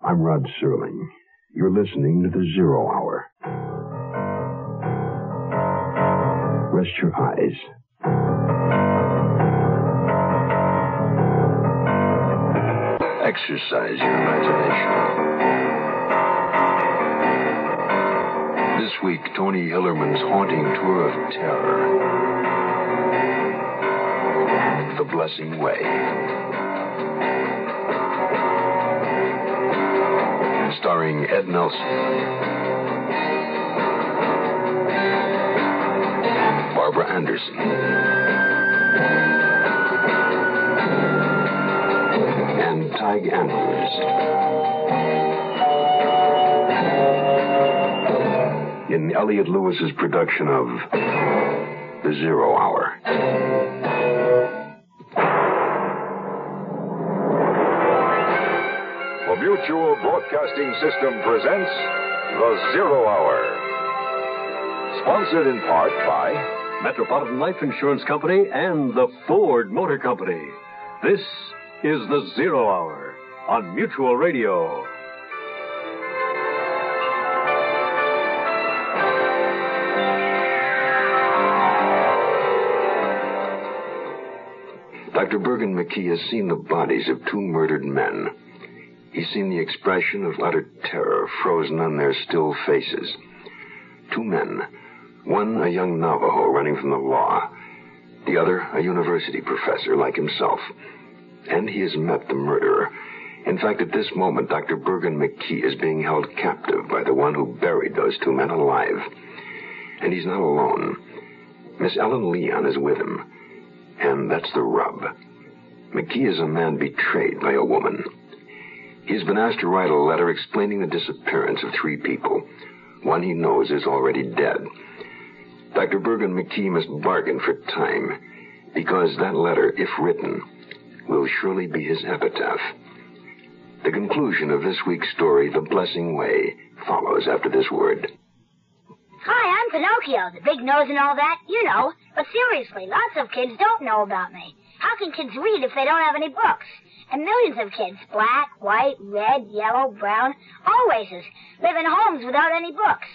I'm Rod Serling. You're listening to the Zero Hour. Rest your eyes. Exercise your imagination. This week, Tony Hillerman's haunting tour of terror. The Blessing Way. Starring Ed Nelson. Barbara Anderson. And Tige Andrews. In Elliot Lewis's production of The Zero Hour. Mutual Broadcasting System presents The Zero Hour. Sponsored in part by Metropolitan Life Insurance Company and the Ford Motor Company. This is the Zero Hour on Mutual Radio. Dr. Bergen McKee has seen the bodies of two murdered men. He's seen the expression of utter terror frozen on their still faces. Two men, one a young Navajo running from the law, the other a university professor like himself. And he has met the murderer. In fact, at this moment, Dr. Bergen McKee is being held captive by the one who buried those two men alive. And he's not alone. Miss Ellen Leon is with him. And that's the rub. McKee is a man betrayed by a woman. He's been asked to write a letter explaining the disappearance of three people. One he knows is already dead. Dr. Bergen McKee must bargain for time, because that letter, if written, will surely be his epitaph. The conclusion of this week's story, The Blessing Way, follows after this word. Hi, I'm Pinocchio, the big nose and all that, you know. But seriously, lots of kids don't know about me. How can kids read if they don't have any books? And millions of kids, black, white, red, yellow, brown, all races, live in homes without any books.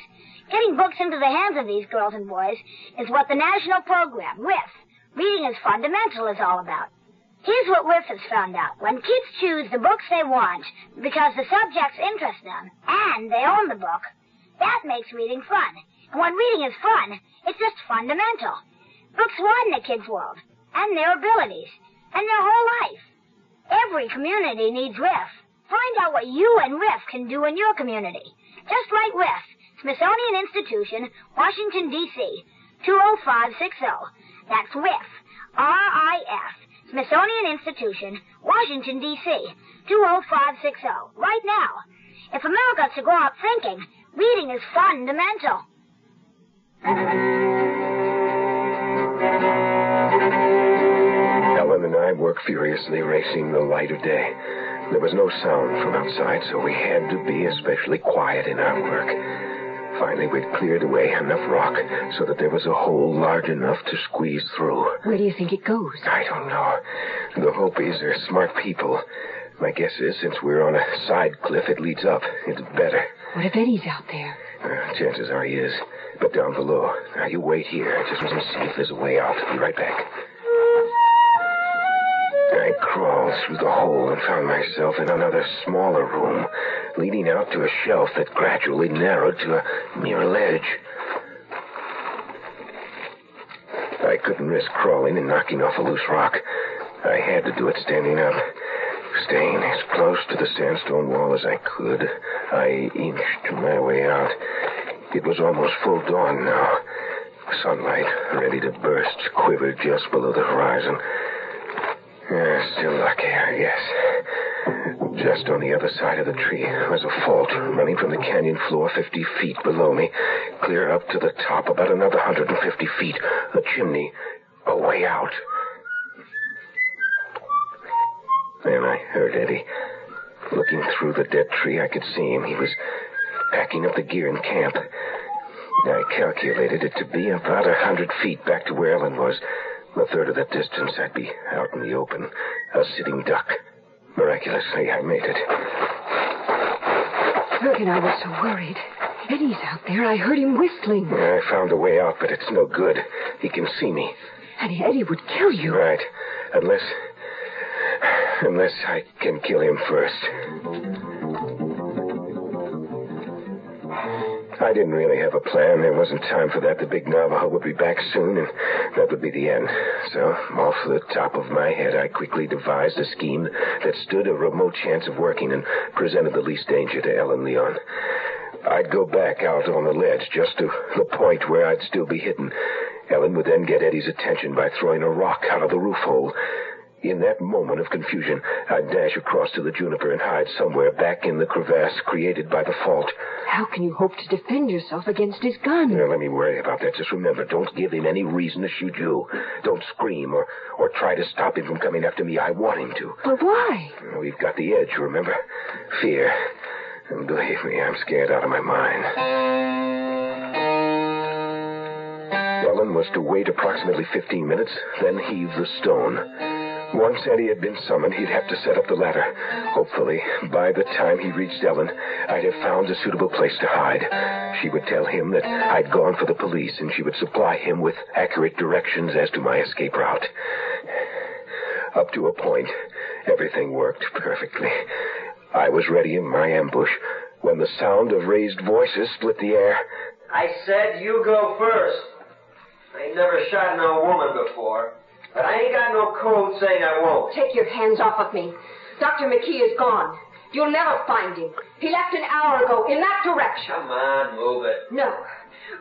Getting books into the hands of these girls and boys is what the national program, RIF, Reading is Fundamental, is all about. Here's what RIF has found out. When kids choose the books they want because the subjects interest them, and they own the book, that makes reading fun. And when reading is fun, it's just fundamental. Books widen the kids' world, and their abilities, and their whole life. Every community needs RIF. Find out what you and RIF can do in your community. Just write RIF, Smithsonian Institution, Washington, D.C., 20560. That's RIF, R-I-F, Smithsonian Institution, Washington, D.C., 20560. Right now. If America's to grow up thinking, reading is fundamental. And I worked furiously, racing the light of day. There was no sound from outside, so we had to be especially quiet in our work. Finally, we'd cleared away enough rock so that there was a hole large enough to squeeze through. Where do you think it goes? I don't know. The Hopis are smart people. My guess is, since we're on a side cliff, it leads up. It's better. What if Eddie's out there? Uh, chances are he is. But down below. Now, you wait here. I just want to see if there's a way out. Be right back. I crawled through the hole and found myself in another smaller room, leading out to a shelf that gradually narrowed to a mere ledge. I couldn't risk crawling and knocking off a loose rock. I had to do it standing up. Staying as close to the sandstone wall as I could, I inched my way out. It was almost full dawn now. Sunlight, ready to burst, quivered just below the horizon. Yeah, still lucky, I guess. Just on the other side of the tree was a fault running from the canyon floor 50 feet below me, clear up to the top about another 150 feet. A chimney, a way out. Then I heard Eddie. Looking through the dead tree, I could see him. He was packing up the gear in camp. I calculated it to be about a hundred feet back to where Ellen was. A third of that distance, I'd be out in the open, a sitting duck. Miraculously, I made it. Look, and I was so worried. Eddie's out there. I heard him whistling. I found a way out, but it's no good. He can see me. And Eddie would kill you. Right. Unless. Unless I can kill him first. I didn't really have a plan. There wasn't time for that. The big Navajo would be back soon, and that would be the end. So, off the top of my head, I quickly devised a scheme that stood a remote chance of working and presented the least danger to Ellen Leon. I'd go back out on the ledge just to the point where I'd still be hidden. Ellen would then get Eddie's attention by throwing a rock out of the roof hole. In that moment of confusion, I'd dash across to the juniper and hide somewhere back in the crevasse created by the fault. How can you hope to defend yourself against his gun? Now, let me worry about that. Just remember, don't give him any reason to shoot you. Don't scream or, or try to stop him from coming after me. I want him to. But why? We've got the edge, remember? Fear. And believe me, I'm scared out of my mind. Ellen was to wait approximately 15 minutes, then heave the stone. Once Eddie had been summoned, he'd have to set up the ladder. Hopefully, by the time he reached Ellen, I'd have found a suitable place to hide. She would tell him that I'd gone for the police, and she would supply him with accurate directions as to my escape route. Up to a point, everything worked perfectly. I was ready in my ambush when the sound of raised voices split the air. I said you go first. I never shot no woman before. But I ain't got no code saying I won't. Take your hands off of me. Dr. McKee is gone. You'll never find him. He left an hour ago in that direction. Come on, move it. No.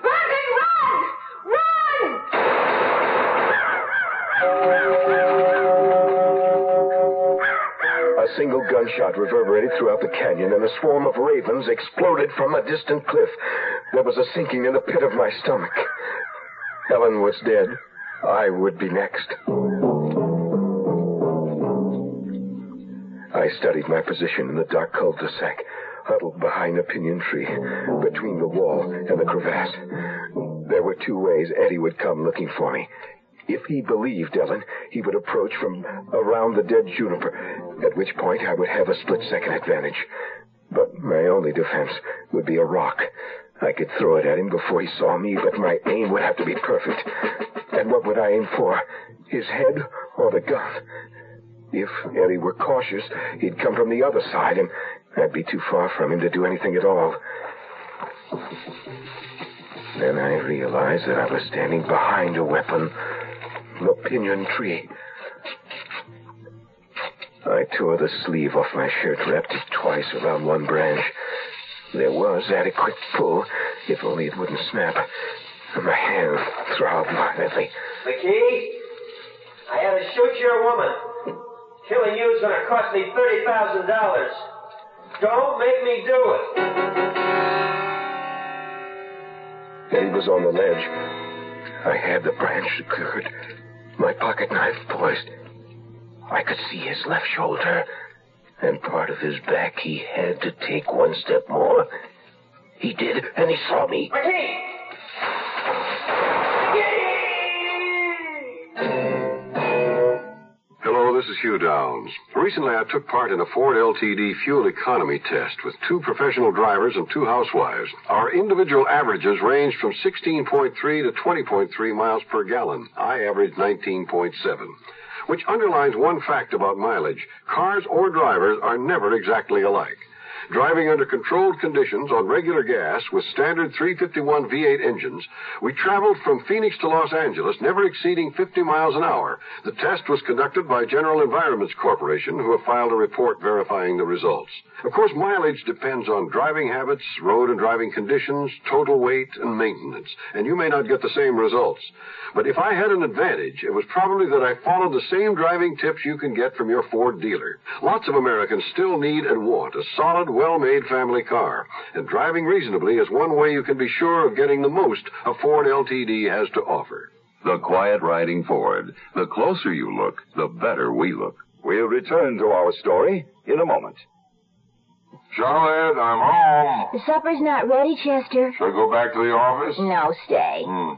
Bergen, run! Run! A single gunshot reverberated throughout the canyon, and a swarm of ravens exploded from a distant cliff. There was a sinking in the pit of my stomach. Ellen was dead. I would be next. I studied my position in the dark cul-de-sac, huddled behind a pinyon tree, between the wall and the crevasse. There were two ways Eddie would come looking for me. If he believed Ellen, he would approach from around the dead juniper, at which point I would have a split-second advantage. But my only defense would be a rock. I could throw it at him before he saw me, but my aim would have to be perfect. And what would I aim for? His head or the gun? If Eddie were cautious, he'd come from the other side, and I'd be too far from him to do anything at all. Then I realized that I was standing behind a weapon, the pinyon tree. I tore the sleeve off my shirt, wrapped it twice around one branch. There was adequate pull, if only it wouldn't snap. And My hand throbbed violently. McKee, I had to shoot your woman. Killing you is going to cost me $30,000. Don't make me do it. Eddie was on the ledge. I had the branch secured, my pocket knife poised. I could see his left shoulder and part of his back. He had to take one step more. He did, and he saw me. McKee! Hello, this is Hugh Downs. Recently, I took part in a Ford LTD fuel economy test with two professional drivers and two housewives. Our individual averages ranged from 16.3 to 20.3 miles per gallon. I averaged 19.7, which underlines one fact about mileage. Cars or drivers are never exactly alike. Driving under controlled conditions on regular gas with standard 351 V8 engines, we traveled from Phoenix to Los Angeles, never exceeding 50 miles an hour. The test was conducted by General Environments Corporation, who have filed a report verifying the results. Of course, mileage depends on driving habits, road and driving conditions, total weight, and maintenance, and you may not get the same results. But if I had an advantage, it was probably that I followed the same driving tips you can get from your Ford dealer. Lots of Americans still need and want a solid, well-made family car, and driving reasonably is one way you can be sure of getting the most a Ford LTD has to offer. The quiet riding Ford. The closer you look, the better we look. We'll return to our story in a moment. Charlotte, I'm home. The supper's not ready, Chester. Should I go back to the office? No, stay. Hmm.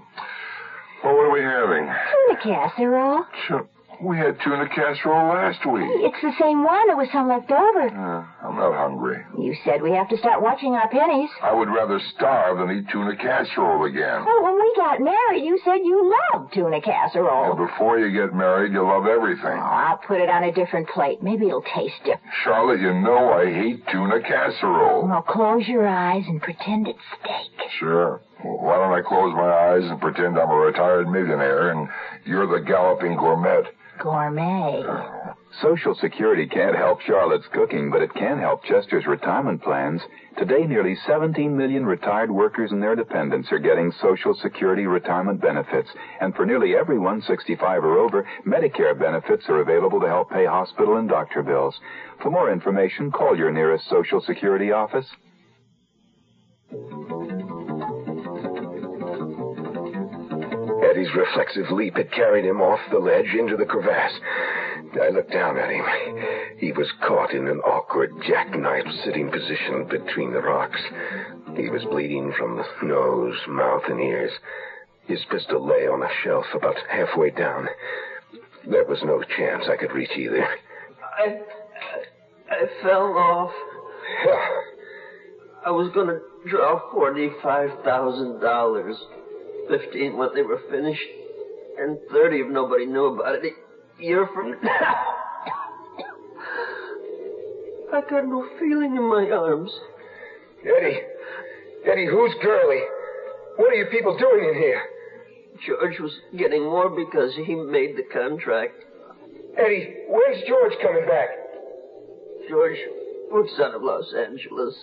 Well, what are we having? Tuna casserole. Ch- we had tuna casserole last week. It's the same one. There was some left over. Uh, I'm not hungry. You said we have to start watching our pennies. I would rather starve than eat tuna casserole again. Well, when we got married, you said you loved tuna casserole. And before you get married, you love everything. Oh, I'll put it on a different plate. Maybe it'll taste different. Charlotte, you know I hate tuna casserole. Well, close your eyes and pretend it's steak. Sure. Well, why don't I close my eyes and pretend I'm a retired millionaire and you're the galloping gourmet? Gourmet. Social Security can't help Charlotte's cooking, but it can help Chester's retirement plans. Today, nearly 17 million retired workers and their dependents are getting Social Security retirement benefits. And for nearly everyone 65 or over, Medicare benefits are available to help pay hospital and doctor bills. For more information, call your nearest Social Security office. Eddie's reflexive leap had carried him off the ledge into the crevasse. I looked down at him. He was caught in an awkward jackknife sitting position between the rocks. He was bleeding from the nose, mouth, and ears. His pistol lay on a shelf about halfway down. There was no chance I could reach either. I, I fell off. I was going to draw $45,000. 15 when they were finished, and 30 if nobody knew about it. A year from now. I got no feeling in my arms. Eddie. Eddie, who's Gurley? What are you people doing in here? George was getting more because he made the contract. Eddie, when's George coming back? George works out of Los Angeles.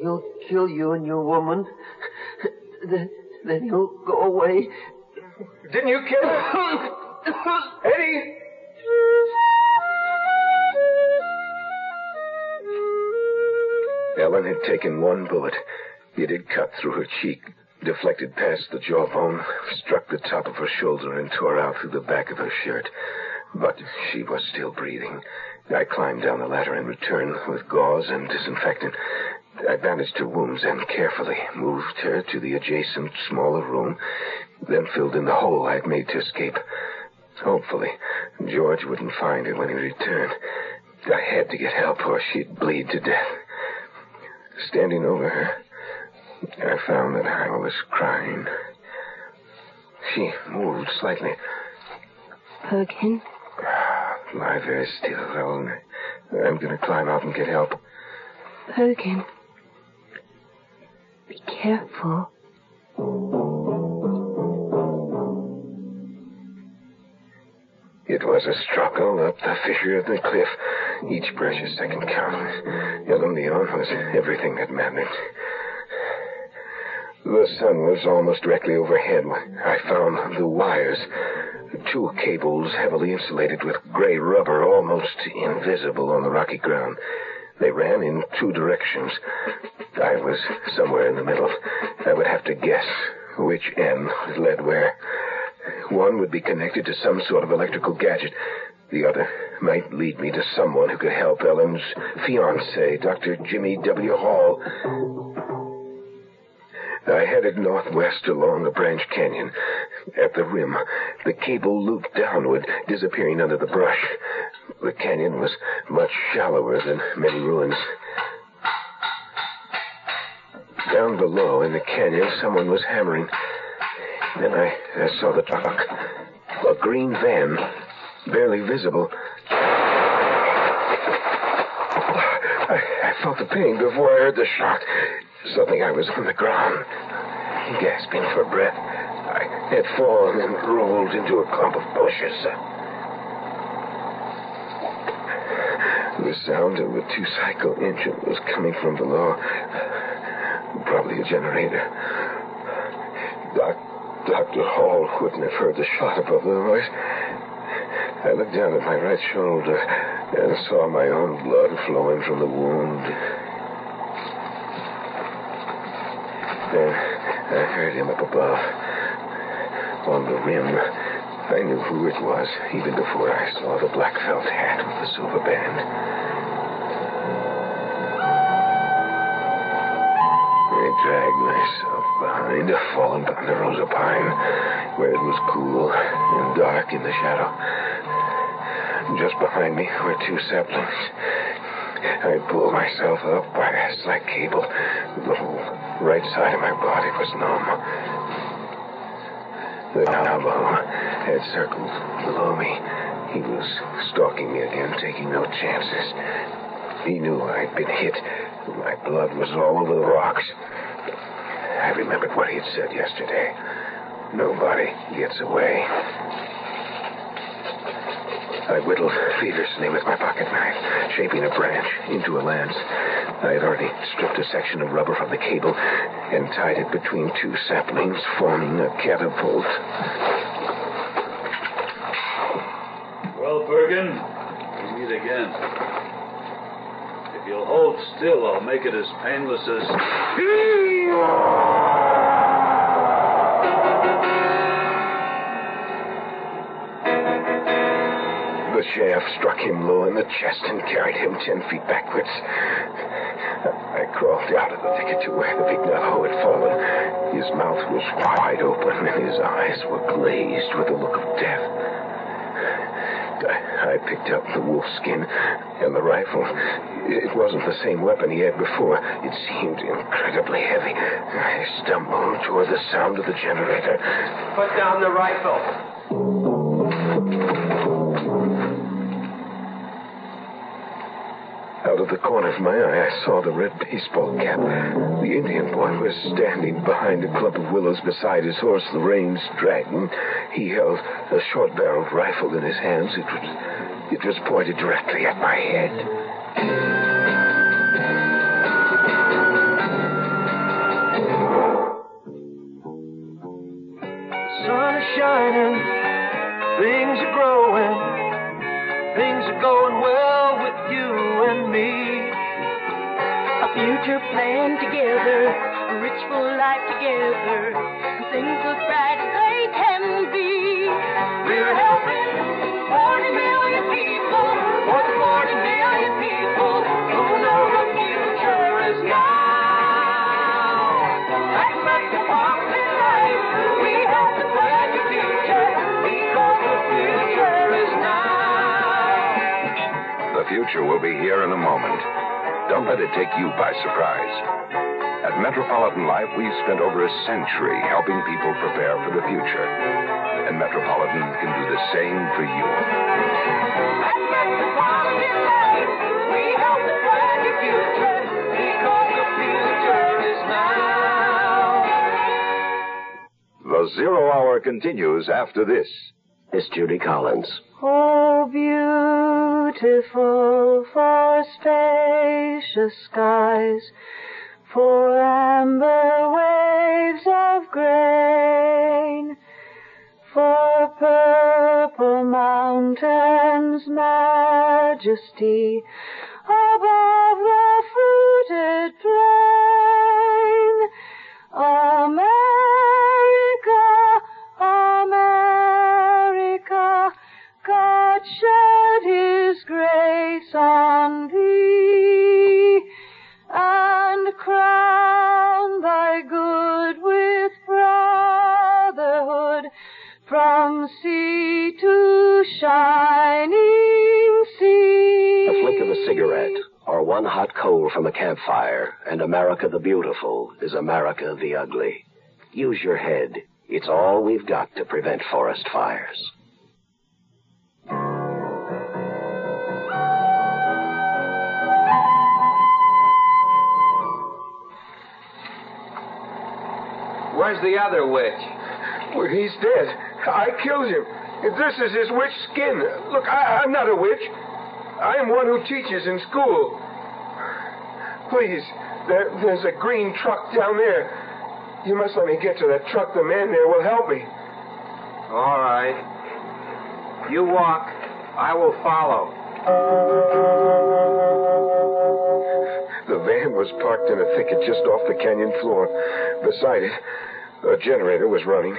He'll kill you and your woman. then, then he'll go away. Didn't you kill him? Eddie! Ellen had taken one bullet. It had cut through her cheek, deflected past the jawbone, struck the top of her shoulder, and tore out through the back of her shirt. But she was still breathing. I climbed down the ladder and returned with gauze and disinfectant. I bandaged her wounds and carefully moved her to the adjacent smaller room, then filled in the hole I'd made to escape. Hopefully, George wouldn't find her when he returned. I had to get help or she'd bleed to death. Standing over her, I found that I was crying. She moved slightly. Bergen? Ah, lie very still, Ellen. I'm going to climb out and get help. Bergen. Be careful. It was a struggle up the fissure of the cliff, each precious second counting. Ellen Leon was everything that mattered. The sun was almost directly overhead I found the wires. Two cables heavily insulated with gray rubber, almost invisible on the rocky ground. They ran in two directions. I was somewhere in the middle. I would have to guess which end led where. One would be connected to some sort of electrical gadget. The other might lead me to someone who could help Ellen's fiance, Dr. Jimmy W. Hall. I headed northwest along a branch canyon. At the rim, the cable looped downward, disappearing under the brush. The canyon was much shallower than many ruins. Down below in the canyon, someone was hammering. Then I, I saw the truck. A green van, barely visible. I, I felt the pain before I heard the shot. Suddenly I was on the ground, gasping for breath. I had fallen and rolled into a clump of bushes. The sound of a two-cycle engine was coming from below. Probably a generator. Doc, Dr. Hall wouldn't have heard the shot above the noise. I looked down at my right shoulder and saw my own blood flowing from the wound. Then I heard him up above. On the rim. I knew who it was even before I saw the black felt hat with the silver band. Dragged myself behind a fallen ponderosa pine where it was cool and dark in the shadow. Just behind me were two saplings. I pulled myself up by a slack cable. The whole right side of my body was numb. The Navajo had circled below me. He was stalking me again, taking no chances. He knew I'd been hit. My blood was all over the rocks. I remembered what he had said yesterday. Nobody gets away. I whittled feverishly with my pocket knife, shaping a branch into a lance. I had already stripped a section of rubber from the cable and tied it between two saplings, forming a catapult. Well, Bergen, we meet again. You'll hold still, I'll make it as painless as. The shaft struck him low in the chest and carried him ten feet backwards. I crawled out of the thicket to where the big Navajo had fallen. His mouth was wide open and his eyes were glazed with the look of death. I, picked up the wolf skin and the rifle. It wasn't the same weapon he had before. It seemed incredibly heavy. I stumbled toward the sound of the generator. Put down the rifle. The corner of my eye, I saw the red baseball cap. The Indian boy was standing behind a clump of willows beside his horse, the reins dragging. He held a short-barreled rifle in his hands. It was, it was pointed directly at my head. Things look bright as they can be. We're helping 40 million people, more than 40 million people who know the future is now. That's not the part life. We have to plan the future because the future is now. The future will be here in a moment. Don't let it take you by surprise. At Metropolitan Life, we've spent over a century helping people prepare for the future. And Metropolitan can do the same for you. We help to plan the future because the future is now. The Zero Hour continues after this. Miss Judy Collins. Oh, beautiful for spacious skies, for amber waves of grain, for purple mountains' majesty cigarette, or one hot coal from a campfire, and America the Beautiful is America the Ugly. Use your head. It's all we've got to prevent forest fires. Where's the other witch? Well, he's dead. I killed him. This is his witch skin. Look, I, I'm not a witch. I am one who teaches in school. Please, there, there's a green truck down there. You must let me get to that truck. The man there will help me. All right. You walk. I will follow. The van was parked in a thicket just off the canyon floor. Beside it, a generator was running.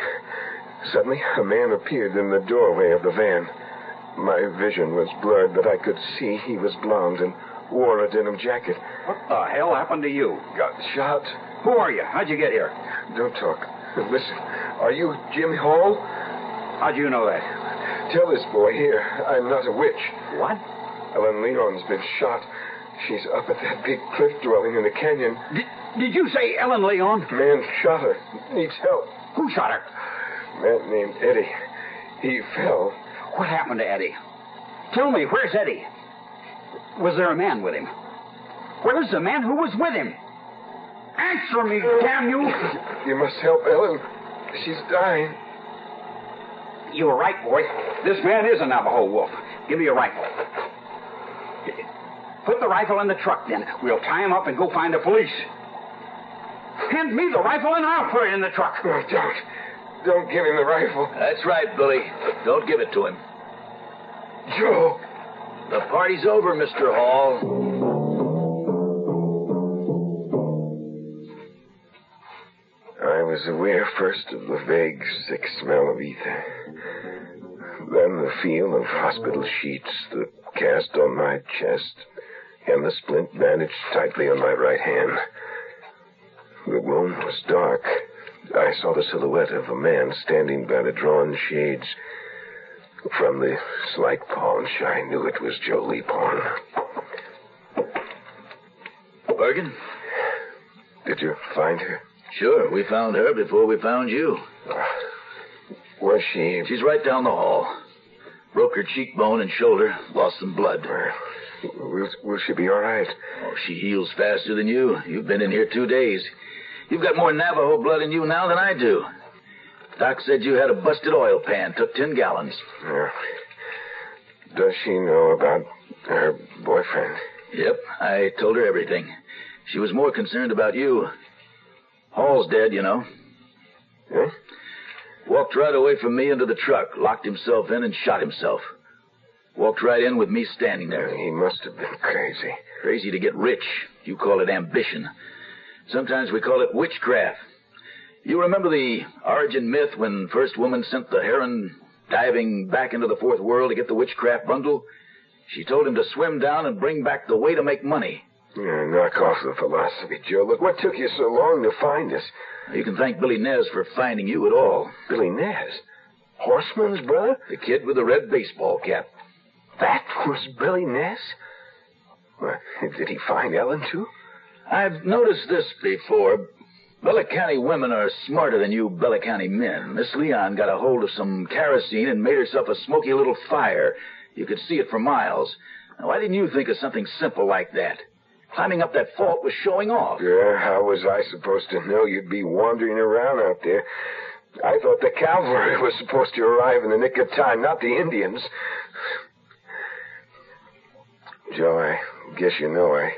Suddenly, a man appeared in the doorway of the van. My vision was blurred, but I could see he was blond and wore a denim jacket. What the hell happened to you? Got shot. Who are you? How'd you get here? Don't talk. Listen, are you Jim Hall? How'd you know that? Tell this boy here I'm not a witch. What? Ellen Leon's been shot. She's up at that big cliff dwelling in the canyon. Did, did you say Ellen Leon? Man shot her. Needs help. Who shot her? Man named Eddie. He fell. What happened to Eddie? Tell me, where's Eddie? Was there a man with him? Where's the man who was with him? Answer me, damn you! You must help Ellen. She's dying. You were right, boy. This man is a Navajo wolf. Give me your rifle. Put the rifle in the truck, then. We'll tie him up and go find the police. Hand me the rifle and I'll put it in the truck. Oh, don't. Don't give him the rifle. That's right, Billy. Don't give it to him. Joe. The party's over, Mr. Hall. I was aware first of the vague, sick smell of ether. Then the feel of hospital sheets, the cast on my chest, and the splint bandaged tightly on my right hand. The room was dark. I saw the silhouette of a man standing by the drawn shades. From the slight paunch, I knew it was Joe Leaphorn. Bergen? Did you find her? Sure, we found her before we found you. Uh, was she? She's right down the hall. Broke her cheekbone and shoulder, lost some blood. Uh, will, will she be all right? Oh, she heals faster than you. You've been in here two days. You've got more Navajo blood in you now than I do. Doc said you had a busted oil pan, took ten gallons. Yeah. Does she know about her boyfriend? Yep, I told her everything. She was more concerned about you. Hall's dead, you know. Yeah? Walked right away from me into the truck, locked himself in, and shot himself. Walked right in with me standing there. He must have been crazy. Crazy to get rich. You call it ambition. Sometimes we call it witchcraft. You remember the origin myth when first woman sent the heron diving back into the fourth world to get the witchcraft bundle? She told him to swim down and bring back the way to make money. Yeah, knock off the philosophy, Joe. Look, what took you so long to find us? You can thank Billy Nez for finding you at all. Billy Nez? Horseman's brother? The kid with the red baseball cap. That was Billy Nez? Well, did he find Ellen, too? I've noticed this before. Belagana women are smarter than you Belagana men. Miss Leon got a hold of some kerosene and made herself a smoky little fire. You could see it for miles. Now, why didn't you think of something simple like that? Climbing up that fault was showing off. Yeah, how was I supposed to know you'd be wandering around out there? I thought the cavalry was supposed to arrive in the nick of time, not the Indians. Joe, I guess you know I,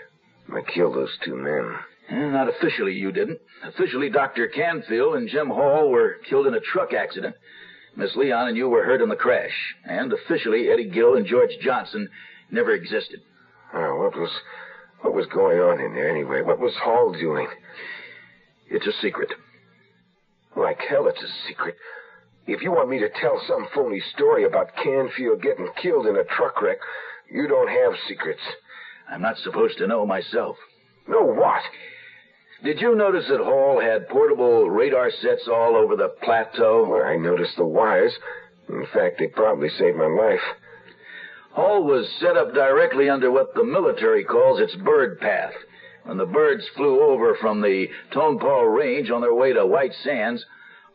I killed those two men. Eh, not officially, you didn't. Officially, Dr. Canfield and Jim Hall were killed in a truck accident. Miss Leon and you were hurt in the crash. And officially, Eddie Gill and George Johnson never existed. Oh, what was what was going on in there anyway? What was Hall doing? It's a secret. Like hell, it's a secret. If you want me to tell some phony story about Canfield getting killed in a truck wreck, you don't have secrets. I'm not supposed to know myself. Know what? Did you notice that Hall had portable radar sets all over the plateau? Well, I noticed the wires. In fact, they probably saved my life. Hall was set up directly under what the military calls its bird path. When the birds flew over from the Tonopah Range on their way to White Sands,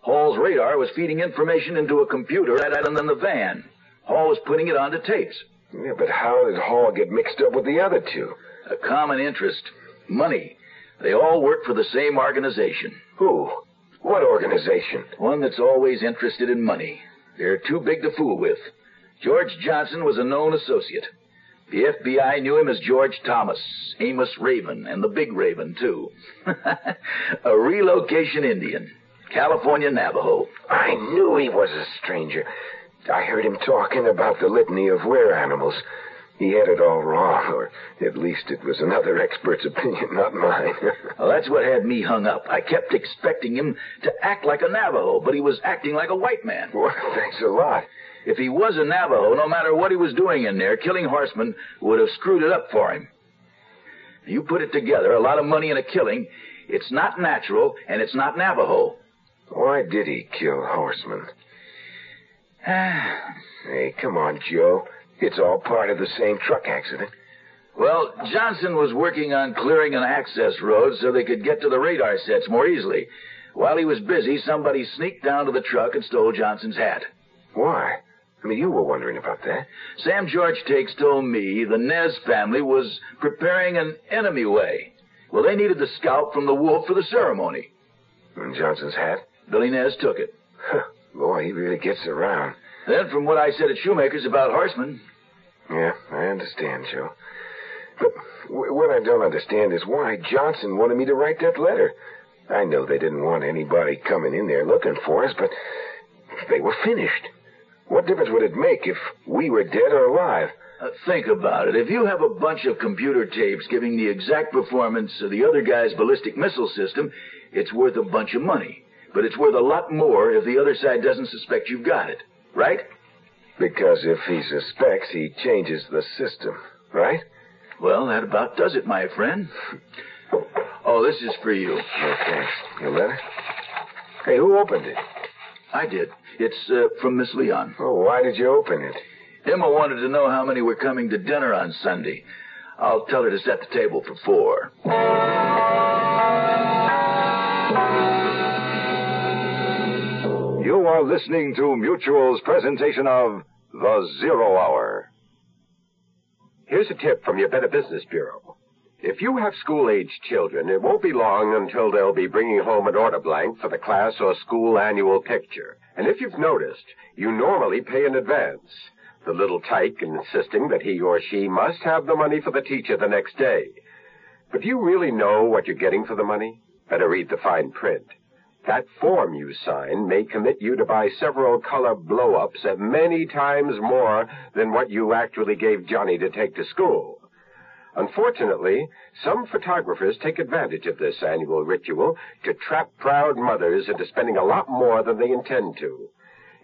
Hall's radar was feeding information into a computer rather than the van. Hall was putting it onto tapes. Yeah, but how did Hall get mixed up with the other two? A common interest. Money. They all work for the same organization. Who? What organization? One that's always interested in money. They're too big to fool with. George Johnson was a known associate. The FBI knew him as George Thomas, Amos Raven, and the Big Raven, too. a relocation Indian. California Navajo. I knew he was a stranger. I heard him talking about the litany of were animals. He had it all wrong, or at least it was another expert's opinion, not mine. well, that's what had me hung up. I kept expecting him to act like a Navajo, but he was acting like a white man. Well, thanks a lot. If he was a Navajo, no matter what he was doing in there, killing horsemen would have screwed it up for him. You put it together, a lot of money in a killing. It's not natural, and it's not Navajo. Why did he kill horsemen? Ah, hey, come on, Joe. It's all part of the same truck accident. Well, Johnson was working on clearing an access road so they could get to the radar sets more easily. While he was busy, somebody sneaked down to the truck and stole Johnson's hat. Why? I mean, you were wondering about that. Sam George Takes told me the Nez family was preparing an enemy way. Well, they needed the scalp from the wolf for the ceremony. And Johnson's hat? Billy Nez took it. Boy, he really gets around. Then, from what I said at Shoemaker's about horsemen. Yeah, I understand, Joe. But w- what I don't understand is why Johnson wanted me to write that letter. I know they didn't want anybody coming in there looking for us, but they were finished. What difference would it make if we were dead or alive? Uh, think about it. If you have a bunch of computer tapes giving the exact performance of the other guy's ballistic missile system, it's worth a bunch of money. But it's worth a lot more if the other side doesn't suspect you've got it. Right? Because if he suspects, he changes the system, right? Well, that about does it, my friend. Oh, this is for you. Okay. Your letter? Hey, who opened it? I did. It's uh, from Miss Leon. Oh, why did you open it? Emma wanted to know how many were coming to dinner on Sunday. I'll tell her to set the table for four. You are listening to Mutual's presentation of The Zero Hour. Here's a tip from your Better Business Bureau. If you have school-aged children, it won't be long until they'll be bringing home an order blank for the class or school annual picture. And if you've noticed, you normally pay in advance. The little tyke insisting that he or she must have the money for the teacher the next day. But do you really know what you're getting for the money? Better read the fine print. That form you sign may commit you to buy several color blow-ups at many times more than what you actually gave Johnny to take to school. Unfortunately, some photographers take advantage of this annual ritual to trap proud mothers into spending a lot more than they intend to.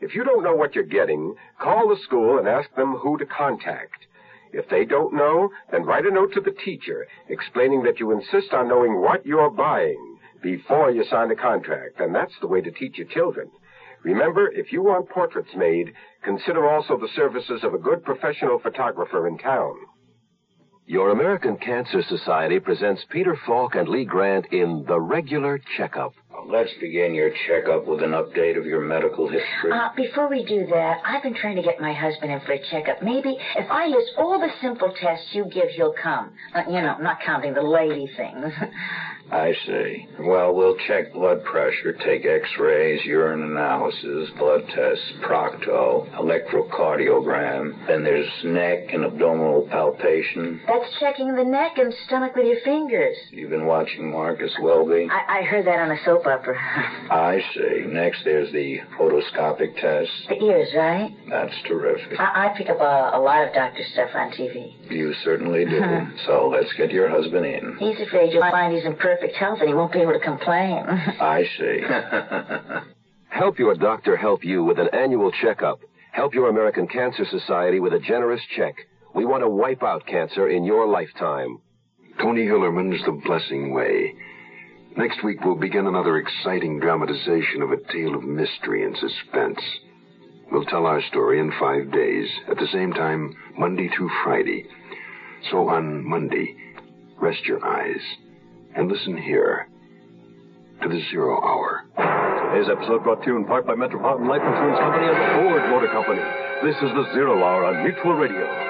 If you don't know what you're getting, call the school and ask them who to contact. If they don't know, then write a note to the teacher explaining that you insist on knowing what you're buying before you sign a contract, and that's the way to teach your children. Remember, if you want portraits made, consider also the services of a good professional photographer in town. Your American Cancer Society presents Peter Falk and Lee Grant in The Regular Checkup. Let's begin your checkup with an update of your medical history. Uh, before we do that, I've been trying to get my husband in for a checkup. Maybe if I list all the simple tests you give, he'll come. Uh, you know, not counting the lady things. I see. Well, we'll check blood pressure, take x-rays, urine analysis, blood tests, procto, electrocardiogram. Then there's neck and abdominal palpation. That's checking the neck and stomach with your fingers. You've been watching Marcus Welby? I, I heard that on a soap opera. I see. Next, there's the otoscopic test. the ears, right? That's terrific. I, I pick up a, a lot of doctor stuff on TV. You certainly do. Uh-huh. so let's get your husband in. He's afraid you'll find he's in perfect health and he won't be able to complain. I see. Help your doctor help you with an annual checkup. Help your American Cancer Society with a generous check. We want to wipe out cancer in your lifetime. Tony Hillerman's The Blessing Way. Next week, we'll begin another exciting dramatization of a tale of mystery and suspense. We'll tell our story in five days, at the same time, Monday through Friday. So on Monday, rest your eyes and listen here to the Zero Hour. Today's episode brought to you in part by Metropolitan Life Insurance Company and Ford Motor Company. This is the Zero Hour on Mutual Radio.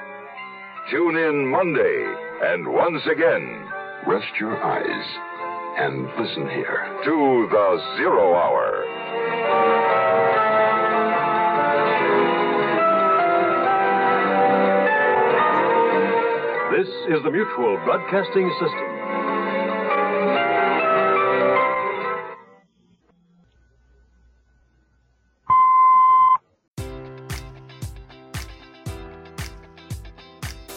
Tune in Monday, and once again, Rest your eyes and listen here. to the Zero Hour. This is the Mutual Broadcasting System.